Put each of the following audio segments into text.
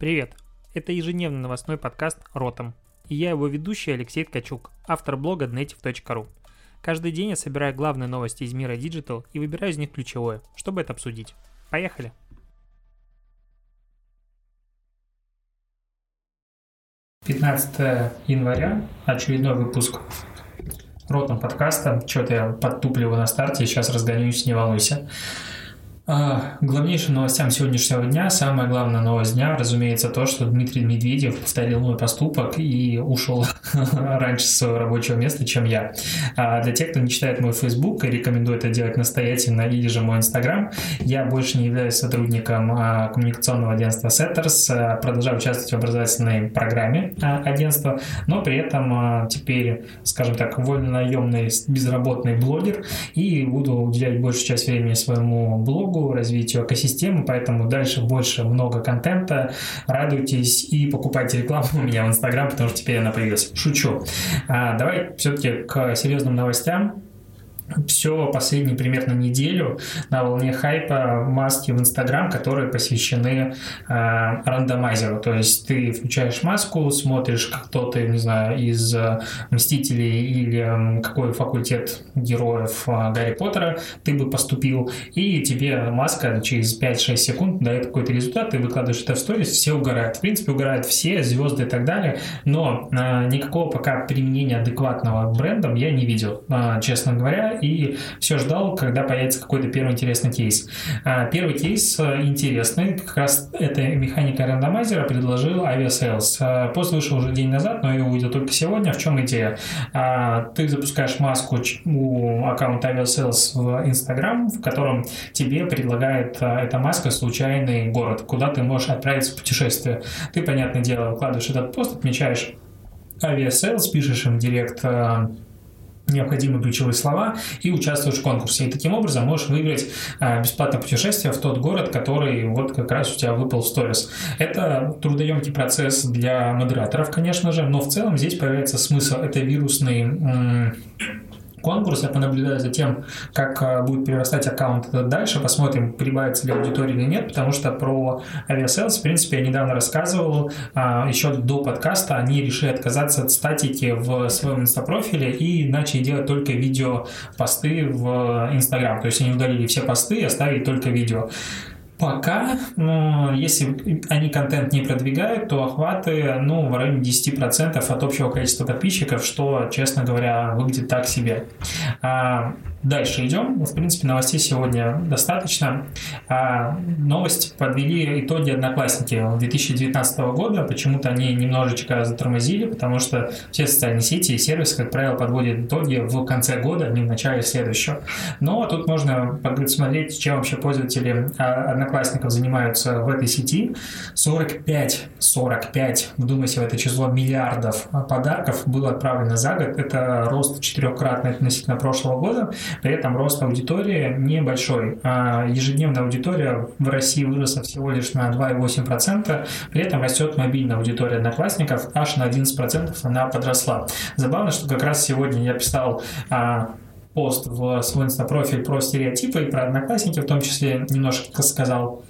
Привет! Это ежедневный новостной подкаст «Ротом». И я его ведущий Алексей Ткачук, автор блога Dnetiv.ru. Каждый день я собираю главные новости из мира Digital и выбираю из них ключевое, чтобы это обсудить. Поехали! Пятнадцатое января, очередной выпуск Ротом подкаста. Что-то я подтупливаю на старте, сейчас разгонюсь, не волнуйся. А, главнейшим новостям сегодняшнего дня, самая главная новость дня, разумеется, то, что Дмитрий Медведев повторил мой поступок и ушел раньше с своего рабочего места, чем я. А для тех, кто не читает мой Facebook и рекомендует это делать настоятельно, или же мой Instagram, я больше не являюсь сотрудником а, коммуникационного агентства Setters, а, продолжаю участвовать в образовательной программе агентства, но при этом теперь, скажем так, вольно-наемный безработный блогер и буду уделять большую часть времени своему блогу, развитию экосистемы, поэтому дальше больше много контента. Радуйтесь и покупайте рекламу у меня в Инстаграм, потому что теперь она появилась. Шучу. А, давай все-таки к серьезным новостям все последнюю примерно неделю на волне хайпа маски в Инстаграм, которые посвящены э, рандомайзеру. То есть ты включаешь маску, смотришь, кто ты, не знаю, из э, Мстителей или э, какой факультет героев э, Гарри Поттера ты бы поступил, и тебе маска через 5-6 секунд дает какой-то результат, ты выкладываешь это в сторис, все угорают. В принципе, угорают все, звезды и так далее, но э, никакого пока применения адекватного брендом я не видел, э, честно говоря, и все ждал, когда появится какой-то первый интересный кейс. А, первый кейс э, интересный, как раз эта механика рандомайзера предложил Aviasales. А, пост вышел уже день назад, но я увидел только сегодня. В чем идея? А, ты запускаешь маску у аккаунта Aviasales в Instagram, в котором тебе предлагает эта маска случайный город, куда ты можешь отправиться в путешествие. Ты, понятное дело, вкладываешь этот пост, отмечаешь Aviasales, пишешь им директ необходимые ключевые слова и участвуешь в конкурсе. И таким образом можешь выиграть а, бесплатное путешествие в тот город, который вот как раз у тебя выпал в сторис. Это трудоемкий процесс для модераторов, конечно же, но в целом здесь появляется смысл. Это вирусный конкурс. Я понаблюдаю за тем, как э, будет перерастать аккаунт дальше. Посмотрим, прибавится ли аудитория или нет, потому что про Aviasales, в принципе, я недавно рассказывал, а, еще до подкаста они решили отказаться от статики в своем инстапрофиле и начали делать только видео посты в Инстаграм. То есть они удалили все посты и оставили только видео. Пока, ну, если они контент не продвигают, то охваты, ну, в районе 10% от общего количества подписчиков, что, честно говоря, выглядит так себе. А, Дальше идем. В принципе, новостей сегодня достаточно. А, новость подвели итоги Одноклассники 2019 года. Почему-то они немножечко затормозили, потому что все социальные сети и сервисы, как правило, подводят итоги в конце года, а не в начале следующего. Но тут можно посмотреть, чем вообще пользователи а, Одноклассников занимаются в этой сети. 45, 45, вдумайся в это число, миллиардов подарков было отправлено за год. Это рост четырехкратный относительно прошлого года. При этом рост аудитории небольшой. А ежедневная аудитория в России выросла всего лишь на 2,8%. При этом растет мобильная аудитория одноклассников, аж на 11% она подросла. Забавно, что как раз сегодня я писал а, пост в свой инстапрофиль про стереотипы и про одноклассники, в том числе немножко сказал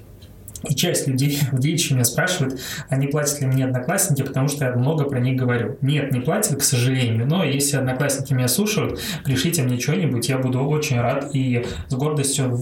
и часть людей в Дичи меня спрашивают, а не платят ли мне одноклассники, потому что я много про них говорю. Нет, не платят, к сожалению, но если одноклассники меня слушают, пришлите мне что-нибудь, я буду очень рад и с гордостью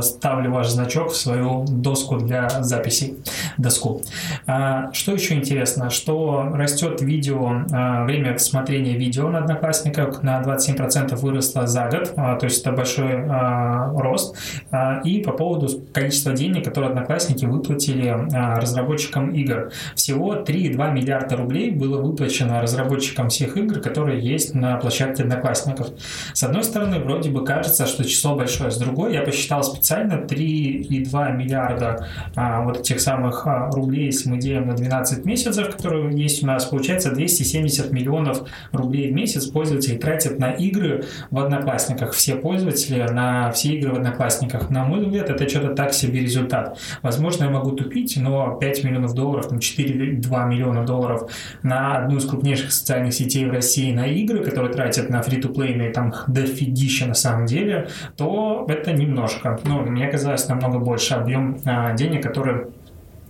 вставлю ваш значок в свою доску для записей, доску. А, что еще интересно, что растет видео, а, время смотрения видео на одноклассниках на 27% выросло за год, а, то есть это большой а, рост. А, и по поводу количества денег, которые одноклассники Одноклассники выплатили а, разработчикам игр. Всего 3,2 миллиарда рублей было выплачено разработчикам всех игр, которые есть на площадке Одноклассников. С одной стороны, вроде бы кажется, что число большое. С другой, я посчитал специально 3,2 миллиарда а, вот этих самых а, рублей, если мы делим на 12 месяцев, которые есть у нас, получается 270 миллионов рублей в месяц пользователи тратят на игры в Одноклассниках. Все пользователи на все игры в Одноклассниках. На мой взгляд, это что-то так себе результат. Возможно, я могу тупить, но 5 миллионов долларов, там 4-2 миллиона долларов на одну из крупнейших социальных сетей в России на игры, которые тратят на фри-то-плейные там дофигища на самом деле, то это немножко. Ну, мне казалось намного больше объем а, денег, который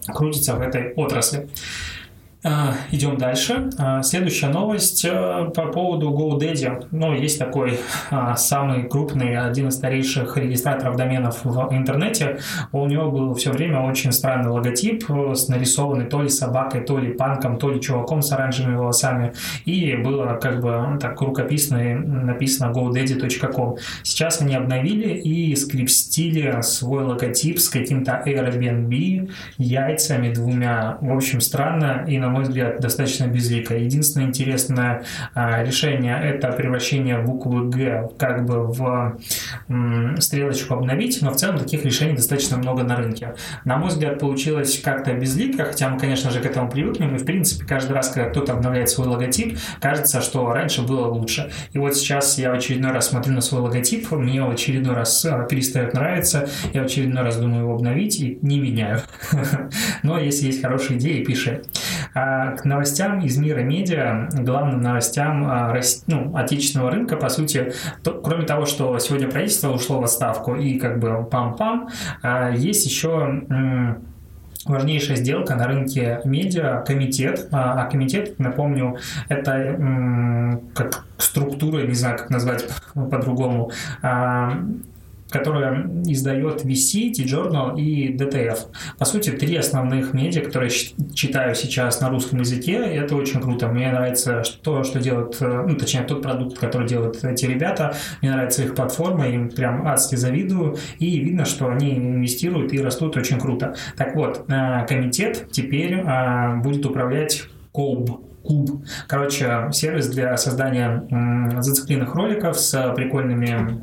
крутится в этой отрасли. А, идем дальше. А, следующая новость э, по поводу GoDaddy. Ну, есть такой самый крупный, один из старейших регистраторов доменов в интернете. У него был все время очень странный логотип, с нарисованный то ли собакой, то ли панком, то ли чуваком с оранжевыми волосами. И было как бы так рукописно написано godaddy.com. Сейчас они обновили и скрипстили свой логотип с каким-то Airbnb, яйцами двумя. В общем, странно и на мой взгляд, достаточно безлико. Единственное интересное а, решение – это превращение буквы «Г» как бы в стрелочку «Обновить», но в целом таких решений достаточно много на рынке. На мой взгляд, получилось как-то безлико, хотя мы, конечно же, к этому привыкнем, и, в принципе, каждый раз, когда кто-то обновляет свой логотип, кажется, что раньше было лучше. И вот сейчас я в очередной раз смотрю на свой логотип, мне в очередной раз а, перестает нравиться, я в очередной раз думаю его обновить и не меняю. Но если есть хорошие идеи, пиши. А к новостям из мира медиа, главным новостям а, ну, отечественного рынка, по сути, то, кроме того, что сегодня правительство ушло в отставку и как бы пам-пам, а, есть еще важнейшая сделка на рынке медиа комитет. А комитет, напомню, это как структура, не знаю, как назвать по-другому, которая издает VC, T-Journal и DTF. По сути, три основных медиа, которые читаю сейчас на русском языке, это очень круто. Мне нравится то, что делают, э, ну, точнее, тот продукт, который делают эти ребята. Мне нравится их платформа, им прям адски завидую, и видно, что они инвестируют и растут очень круто. Так вот, э, комитет теперь э, будет управлять Колб Куб. Короче, сервис для создания зацикленных роликов с прикольными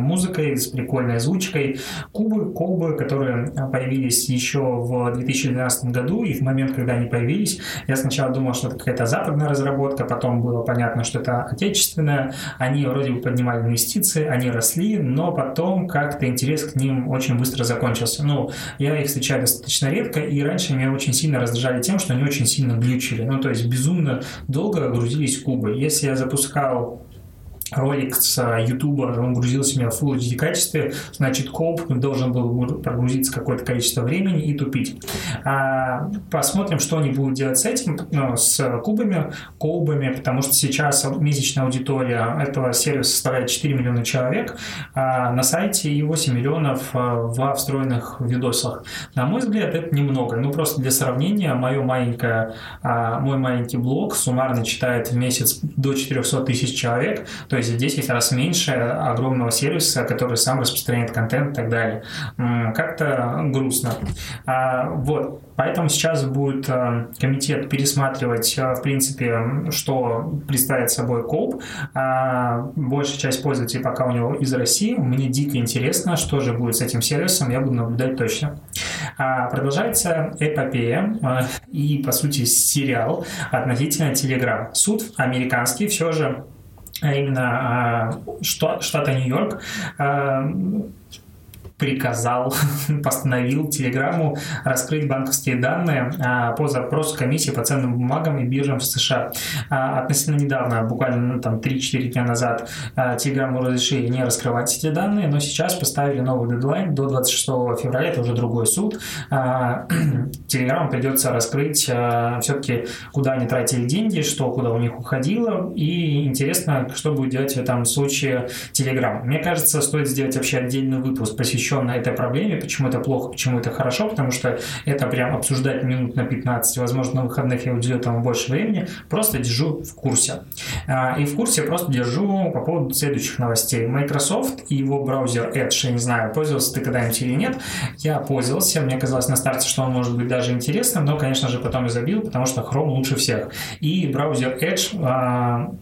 музыкой, с прикольной озвучкой. Кубы, колбы, которые появились еще в 2012 году, и в момент, когда они появились, я сначала думал, что это какая-то западная разработка, потом было понятно, что это отечественная. Они вроде бы поднимали инвестиции, они росли, но потом как-то интерес к ним очень быстро закончился. Ну, я их встречаю достаточно редко, и раньше меня очень сильно раздражали тем, что они очень сильно глючили. Ну, то есть безумно безумно долго грузились кубы. Если я запускал ролик с YouTube, он грузился у меня в Full HD качестве, значит, комп должен был прогрузиться какое-то количество времени и тупить. А, посмотрим, что они будут делать с этим, ну, с кубами, колбами, потому что сейчас месячная аудитория этого сервиса составляет 4 миллиона человек, а на сайте и 8 миллионов а, в встроенных видосах. На мой взгляд, это немного. Ну, просто для сравнения, мое маленькое, а, мой маленький блог суммарно читает в месяц до 400 тысяч человек, то то есть в 10 раз меньше огромного сервиса, который сам распространяет контент и так далее. Как-то грустно. А, вот, поэтому сейчас будет э, комитет пересматривать, э, в принципе, что представляет собой КОП. А, большая часть пользователей пока у него из России. Мне дико интересно, что же будет с этим сервисом, я буду наблюдать точно. А, продолжается эпопея э, и, по сути, сериал относительно Telegram. Суд американский все же а именно штата Нью-Йорк, приказал, постановил Телеграмму раскрыть банковские данные а, по запросу комиссии по ценным бумагам и биржам в США. А, относительно недавно, буквально ну, там 3-4 дня назад, а, Телеграмму разрешили не раскрывать эти данные, но сейчас поставили новый дедлайн до 26 февраля, это уже другой суд. Телеграмму придется раскрыть все-таки, куда они тратили деньги, что куда у них уходило, и интересно, что будет делать в этом случае Телеграм. Мне кажется, стоит сделать вообще отдельный выпуск, посвященный посвященная этой проблеме, почему это плохо, почему это хорошо, потому что это прям обсуждать минут на 15, возможно, на выходных я уделю этому больше времени, просто держу в курсе. А, и в курсе просто держу по поводу следующих новостей. Microsoft и его браузер Edge, я не знаю, пользовался ты когда-нибудь или нет, я пользовался, мне казалось на старте, что он может быть даже интересным, но, конечно же, потом я забил, потому что Chrome лучше всех. И браузер Edge а,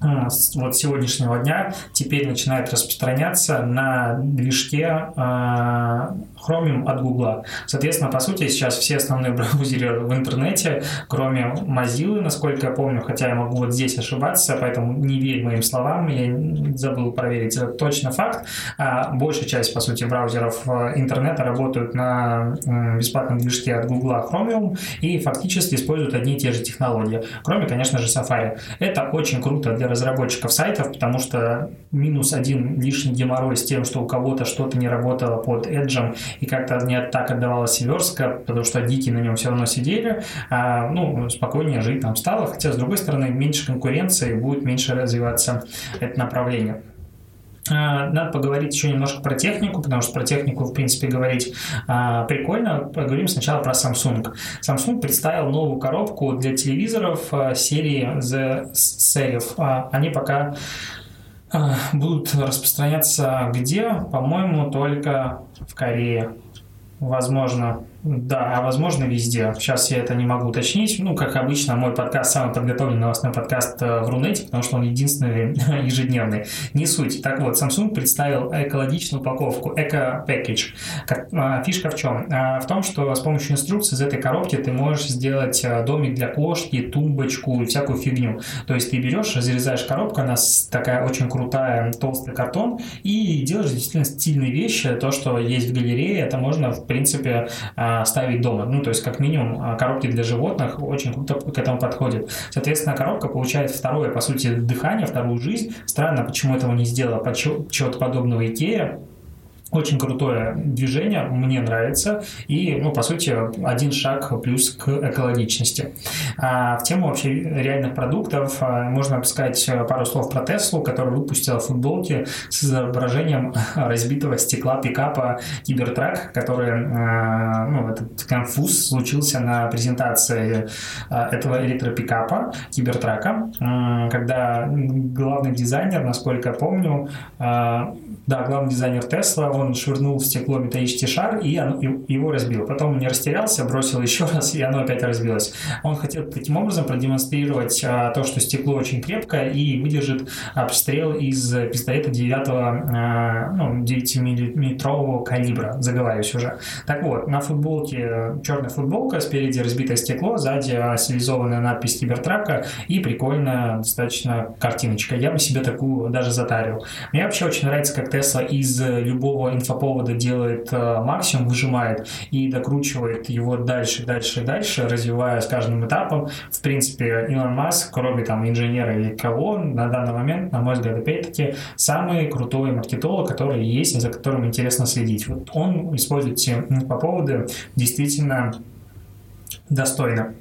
вот сегодняшнего дня теперь начинает распространяться на движке а, Chromium от Google. Соответственно, по сути, сейчас все основные браузеры в интернете, кроме Mozilla, насколько я помню, хотя я могу вот здесь ошибаться, поэтому не верь моим словам, я забыл проверить точно факт. А большая часть, по сути, браузеров э, интернета работают на бесплатном движке от Google Chromium и фактически используют одни и те же технологии, кроме, конечно же, Safari. Это очень круто для разработчиков сайтов, потому что минус один лишний геморрой с тем, что у кого-то что-то не работало под Edge и как-то не так отдавалась верстка, потому что дикие на нем все равно сидели, а, ну, спокойнее жить там стало, хотя, с другой стороны, меньше конкуренции, будет меньше развиваться это направление. А, надо поговорить еще немножко про технику, потому что про технику, в принципе, говорить а, прикольно. Поговорим сначала про Samsung. Samsung представил новую коробку для телевизоров а, серии The Serif. А, они пока будут распространяться где? По-моему, только в Корее. Возможно, да, а возможно везде. Сейчас я это не могу уточнить. Ну, как обычно, мой подкаст самый подготовленный новостной подкаст э, в Рунете, потому что он единственный ежедневный. Не суть. Так вот, Samsung представил экологичную упаковку, эко-пэкидж. А, фишка в чем? А, в том, что с помощью инструкции из этой коробки ты можешь сделать э, домик для кошки, тумбочку и всякую фигню. То есть ты берешь, разрезаешь коробку, она такая очень крутая, толстый картон, и делаешь действительно стильные вещи. То, что есть в галерее, это можно, в принципе, а, ставить дома. Ну, то есть, как минимум, а, коробки для животных очень круто к этому подходят. Соответственно, коробка получает второе, по сути, дыхание, вторую жизнь. Странно, почему этого не сделала чего-то подобного Икея. Очень крутое движение, мне нравится. И, ну, по сути, один шаг плюс к экологичности. А в тему вообще реальных продуктов а, можно сказать пару слов про Теслу, которая выпустила футболки с изображением разбитого стекла пикапа Кибертрак, который, а, ну, этот конфуз случился на презентации а, этого электропикапа Кибертрака, когда главный дизайнер, насколько я помню, да, главный дизайнер Тесла, он швырнул в стекло металлический шар, и оно, его разбил. Потом он не растерялся, бросил еще раз, и оно опять разбилось. Он хотел таким образом продемонстрировать а, то, что стекло очень крепкое и выдержит обстрел из пистолета 9, а, ну, 9-миллиметрового калибра, заговариваюсь уже. Так вот, на футболке черная футболка, спереди разбитое стекло, сзади стилизованная надпись Кибертрака и прикольная достаточно картиночка. Я бы себе такую даже затарил. Мне вообще очень нравится, как Тесла из любого инфоповода делает э, максимум, выжимает и докручивает его дальше, дальше, дальше, развивая с каждым этапом. В принципе, Илон Маск, кроме там инженера или кого, на данный момент, на мой взгляд, опять-таки, самый крутой маркетолог, который есть, и за которым интересно следить. Вот он использует эти инфоповоды действительно достойно.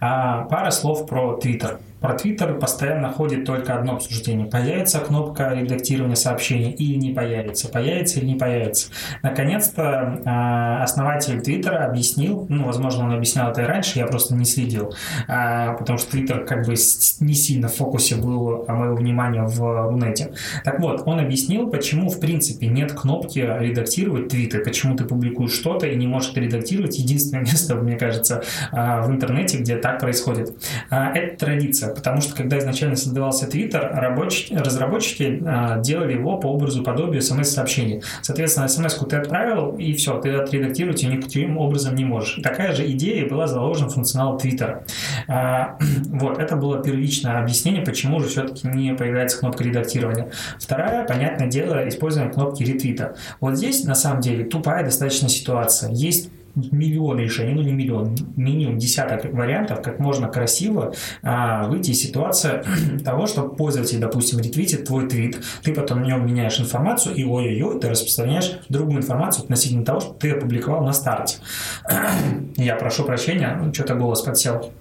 А, пара слов про Twitter. Про Twitter постоянно ходит только одно обсуждение. Появится кнопка редактирования сообщений или не появится? Появится или не появится? Наконец-то э, основатель Twitter объяснил, ну, возможно, он объяснял это и раньше, я просто не следил, э, потому что Twitter как бы не сильно в фокусе был моего внимания в Рунете. Так вот, он объяснил, почему в принципе нет кнопки редактировать твиты, почему ты публикуешь что-то и не можешь редактировать. Единственное место, мне кажется, в интернете, где так происходит. Это традиция потому что когда изначально создавался Twitter, рабоч... разработчики а, делали его по образу подобию смс-сообщений. Соответственно, смс-ку ты отправил, и все, ты отредактировать ее никаким образом не можешь. Такая же идея была заложена в функционал Twitter. А, вот, это было первичное объяснение, почему же все-таки не появляется кнопка редактирования. Вторая, понятное дело, использование кнопки ретвита. Вот здесь, на самом деле, тупая достаточно ситуация. Есть миллион решений, ну не миллион, минимум десяток вариантов, как можно красиво а, выйти из ситуации того, что пользователь, допустим, ретвитит твой твит, ты потом на нем меняешь информацию, и ой-ой-ой, ты распространяешь другую информацию относительно того, что ты опубликовал на старте. Я прошу прощения, ну, что-то голос подсел.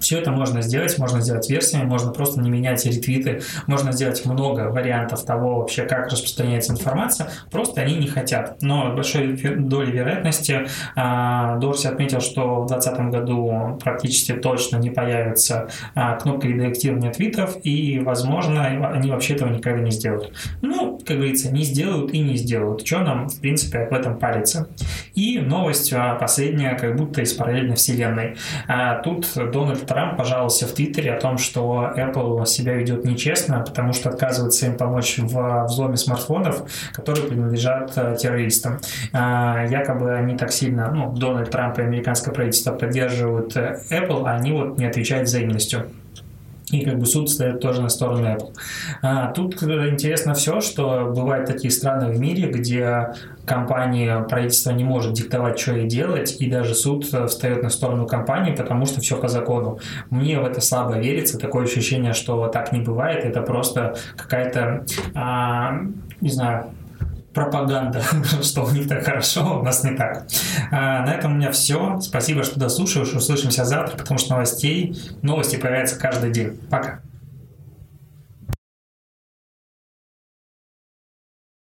Все это можно сделать, можно сделать версиями, можно просто не менять ретвиты, можно сделать много вариантов того вообще, как распространяется информация, просто они не хотят. Но большой долей вероятности а, Дорси отметил, что в 2020 году практически точно не появится а, кнопка редактирования твитов, и, возможно, они вообще этого никогда не сделают. Ну, как говорится, не сделают и не сделают. Что нам, в принципе, об этом париться? И новость а, последняя, как будто из параллельной вселенной. Тут Дональд Трамп пожаловался в Твиттере о том, что Apple себя ведет нечестно, потому что отказывается им помочь в взломе смартфонов, которые принадлежат э, террористам. А, якобы они так сильно, ну, Дональд Трамп и американское правительство поддерживают э, Apple, а они вот не отвечают взаимностью. И как бы суд стоит тоже на сторону Apple. А, тут интересно все, что бывают такие страны в мире, где компания, правительство не может диктовать, что ей делать, и даже суд встает на сторону компании, потому что все по закону. Мне в это слабо верится, такое ощущение, что так не бывает, это просто какая-то, а, не знаю, пропаганда, что у них так хорошо, у нас не так. А, на этом у меня все. Спасибо, что дослушиваешь. Услышимся завтра, потому что новостей, новости появляются каждый день. Пока.